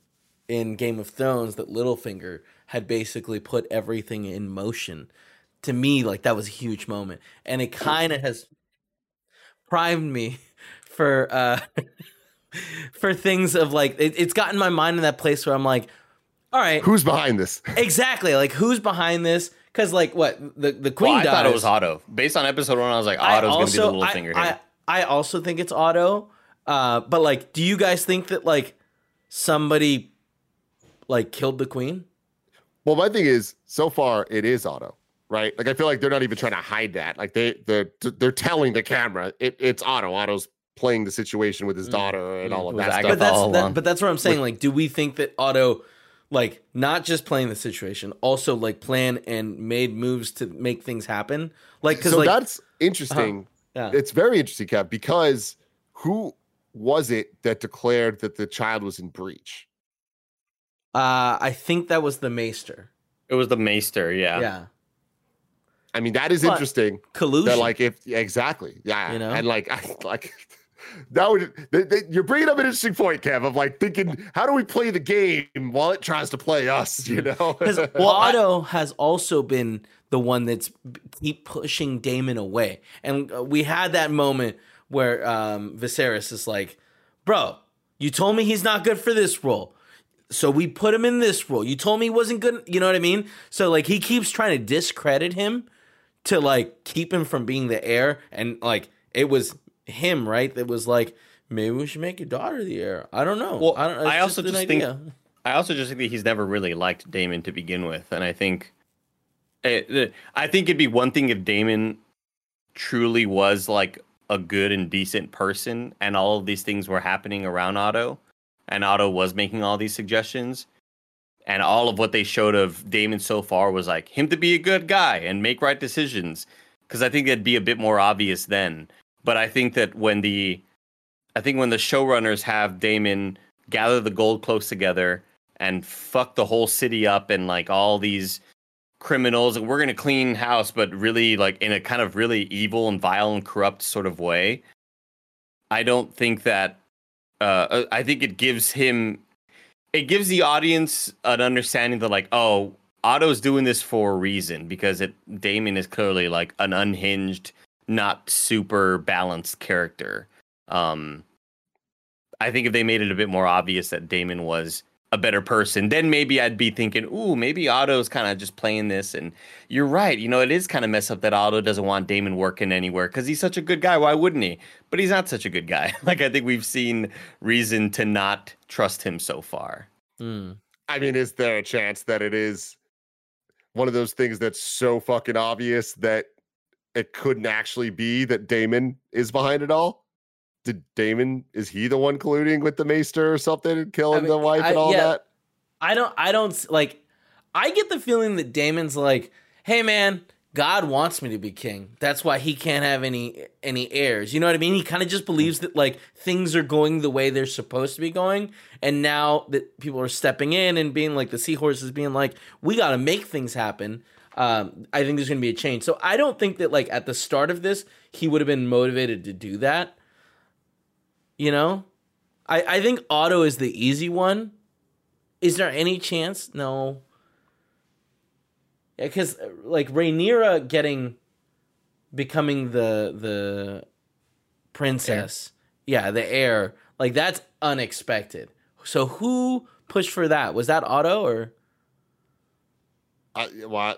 in Game of Thrones that Littlefinger had basically put everything in motion. To me, like that was a huge moment. And it kind of has primed me for uh for things of like it, it's gotten my mind in that place where I'm like, all right, who's behind this exactly. Like who's behind this? Because like what the the queen well, i thought it was otto based on episode one i was like I otto's gonna be the little I, finger I, here I also think it's Otto. Uh, but like, do you guys think that like somebody like killed the queen? well my thing is so far it is Otto right? Like i feel like they're not even trying to hide that. Like they they're they're telling the camera it, it's Otto. Otto's playing the situation with his Mm, daughter and all of that stuff. But that's that, but that's what I'm saying. Like, do we think that Otto, like, not just playing the situation, also like plan and made moves to make things happen? Like, because so like, that's interesting. Yeah. it's very interesting kev because who was it that declared that the child was in breach uh, I think that was the Maester. it was the maester yeah Yeah, i mean that is But- interesting collusion. that like if exactly yeah You know? and like I, like that would they, they, you're bringing up an interesting point kev of like thinking how do we play the game while it tries to play us you know Because Well, Otto has also been the one that's keep pushing Daemon away, and uh, we had that moment where um, Viserys is like, "Bro, you told me he's not good for this role." So we put him in this role. You told me he wasn't good. You know what I mean? So like he keeps trying to discredit him to like keep him from being the heir. And like it was him, right? That was like, maybe we should make your daughter the heir. I don't know. Well, I don't. I also an just think- I also just think that he's never really liked Daemon to begin with, and I think, eh, it, I think it'd be one thing if Daemon truly was like a good and decent person, and all of these things were happening around Otto, and Otto was making all these suggestions, and all of what they showed of Daemon so far was like him to be a good guy and make right decisions, because I think it'd be a bit more obvious then. But I think that when the, I think when the showrunners have Daemon gather the gold cloaks together and fuck the whole city up and like all these criminals and we're gonna clean house but really like in a kind of really evil and vile and corrupt sort of way i don't think that uh i think it gives him it gives the audience an understanding that like oh otto's doing this for a reason because it Daemon is clearly like an unhinged not super balanced character. Um I think if they made it a bit more obvious that Daemon was a better person, then maybe I'd be thinking, ooh, maybe Otto's kind of just playing this. And you're right. You know, it is kind of messed up that Otto doesn't want Daemon working anywhere because he's such a good guy. Why wouldn't he? But he's not such a good guy. like, I think we've seen reason to not trust him so far. Hmm. I mean, is there a chance that it is one of those things that's so fucking obvious that it couldn't actually be that Daemon is behind it all? Did Daemon is he the one colluding with the Maester or something and killing mean, the wife I- and all yeah. that? I don't I don't like I get the feeling that Daemon's like, "Hey man, God wants me to be king. That's why he can't have any any heirs." You know what I mean? He kind of just believes that like things are going the way they're supposed to be going, and now that people are stepping in and being like the seahorses being like, "We got to make things happen." Um, I think there's going to be a change. So I don't think that like at the start of this he would have been motivated to do that. You know, I I think Otto is the easy one. Is there any chance? No. Yeah, because uh, like Rhaenyra getting becoming the the princess, yeah, the heir, like that's unexpected. So who pushed for that? Was that Otto or? I, well,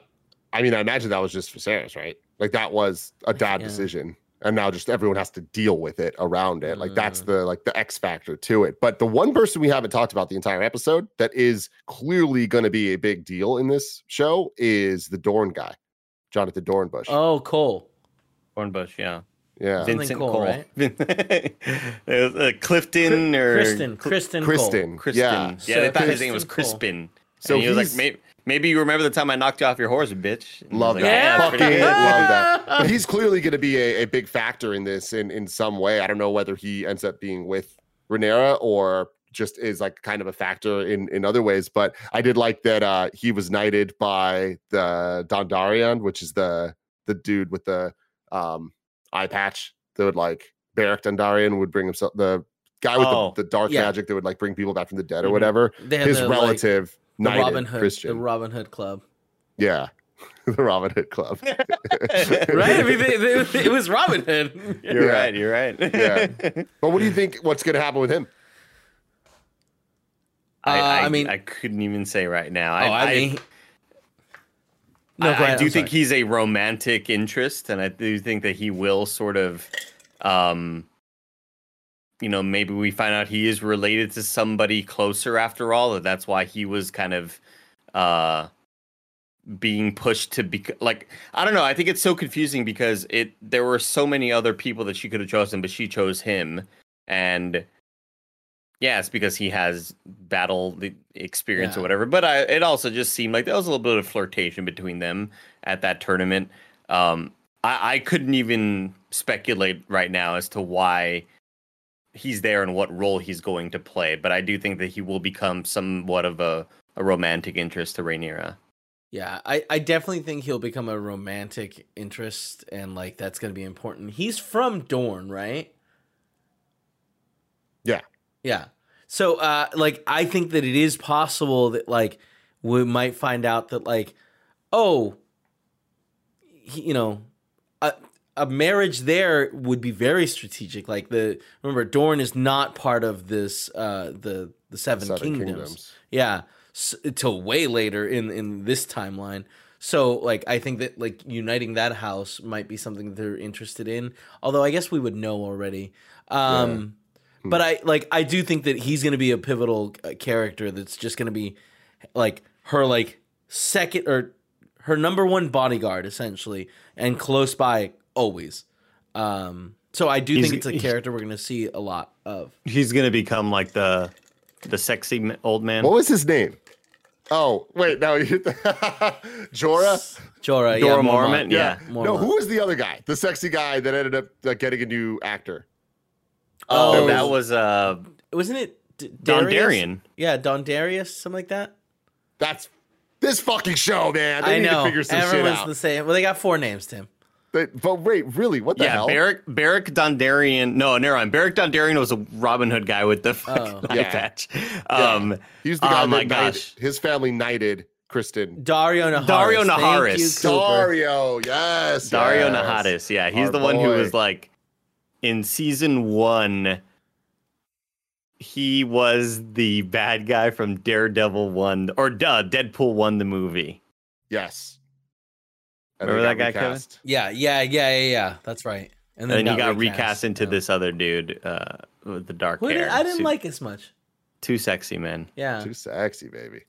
I mean, I imagine that was just for Viserys, right? Like that was a dad Yeah. decision, and now just everyone has to deal with it around it. Like Mm. that's the like the X factor to it. But the one person we haven't talked about the entire episode that is clearly going to be a big deal in this show is the Dorn guy, Jonathan Dornbush. Oh, Cole. Hornbush, yeah. yeah, Something Vincent Cole, Cole. right? Uh, Clifton or Kristen, Kristen, Cole. Kristen. Kristen. Yeah, Yeah, they thought his name was Criston Cole. Crispin. So So he was like, maybe, maybe you remember the time I knocked you off your horse, bitch. And he Love like, that. Yeah. Fucking love that. But he's clearly going to be a, a big factor in this in in some way. I don't know whether he ends up being with Rhaenyra or just is like kind of a factor in in other ways. But I did like that uh he was knighted by the Dondarrion, which is the the dude with the um eye patch that would like Beric Dondarrion would bring himself the guy with Oh, the, the dark yeah. magic that would like bring people back from the dead or Mhm. whatever. His the, like, relative the Robin Hood, Christian. the Robin Hood Club. yeah. the Robin Hood Club. Right? I mean, they, they, it was Robin Hood. You're Yeah. right. You're right. Yeah. But what do you think? What's going to happen with him? I, Uh, I, I mean- I couldn't even say right now. Oh, I, I mean, no, I, I do I'm think he's a romantic interest, and I do think that he will sort of, um, you know, maybe we find out he is related to somebody closer after all. That that's why he was kind of, uh, being pushed to be like I don't know. I think it's so confusing because it there were so many other people that she could have chosen, but she chose him, and yeah, it's because he has battle the experience Yeah. or whatever. But I, it also just seemed like there was a little bit of flirtation between them at that tournament. Um, I, I couldn't even speculate right now as to why he's there and what role he's going to play. But I do think that he will become somewhat of a, a romantic interest to Rhaenyra. Yeah, I, I definitely think he'll become a romantic interest, and like that's gonna be important. He's from Dorne, right? Yeah. Yeah. So, uh, like, I think that it is possible that like we might find out that like, oh, he, you know, a marriage there would be very strategic. Like the remember, Dorne is not part of this uh the the Seven, Seven Kingdoms. Kingdoms. Yeah, s until way later in in this timeline. So like I think that like uniting that house might be something that they're interested in. Although I guess we would know already. Um but I like I do think that he's going to be a pivotal uh, character that's just going to be like her like second or her number one bodyguard essentially and close by always. Um so I do He's- think it's a character we're going to see a lot of. He's gonna become like the the sexy old man. What was his name? Oh, wait, no, you- Jorah. Jorah, yeah, Jorah Mormont. Mormont, yeah. No, who was the other guy? The sexy guy that ended up uh, getting a new actor. oh, Oh. that was uh wasn't it D- Don Darius? Darien. Yeah, Don Darius, something like that. That's this fucking show, man. They I need know. to figure some Everyone's shit out. the same. Well, they got four names, Tim. They- but wait, really? What the yeah, hell? Beric Beric Dondarrion. No, never mind. Beric Dondarrion was a Robin Hood guy with the fucking Oh. eye Yeah. patch. Yeah. Um, He's the guy oh my that knighted- gosh. his family knighted Criston. Daario Naharis. Daario Thank Naharis. you, Daario, yes. Daario yes. Naharis. Yeah, he's Our the one who was like in season one. he was the bad guy from Daredevil one or duh, Deadpool one the movie. Yes. And Remember they that got guy, Kevin? Yeah, yeah, yeah, yeah, yeah. That's right. And then he got recast, recast into yeah. this other dude uh, with the dark Who did- hair. I didn't Su- like as much. too sexy, man. Yeah. Too sexy, baby.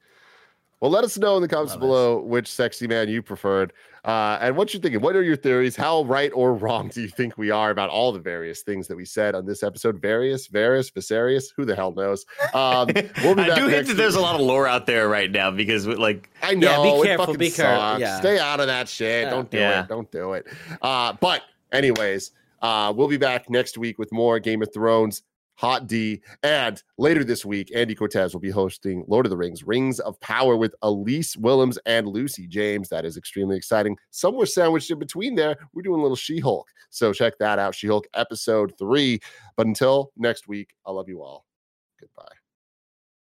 Well, let us know in the comments Love it. below which sexy man you preferred, uh, and what you're thinking. What are your theories? How right or wrong do you think we are about all the various things that we said on this episode? Various, various, Viserious? Who the hell knows? Um, we'll be I do hate that there's a lot of lore out there right now because like I Yeah, know. be it careful, fucking be careful, sucks. yeah. Stay out of that shit. Yeah. Don't do Yeah. it. Don't do it. Uh, but anyways, uh, we'll be back next week with more Game of Thrones, Hot D, and later this week, Andy Cortez will be hosting Lord of the Rings, Rings of Power with Elise Willems and Lucy James. That is extremely exciting. Somewhere sandwiched in between there, we're doing a little She-Hulk. So check that out, She-Hulk episode three. But until next week, I love you all. Goodbye.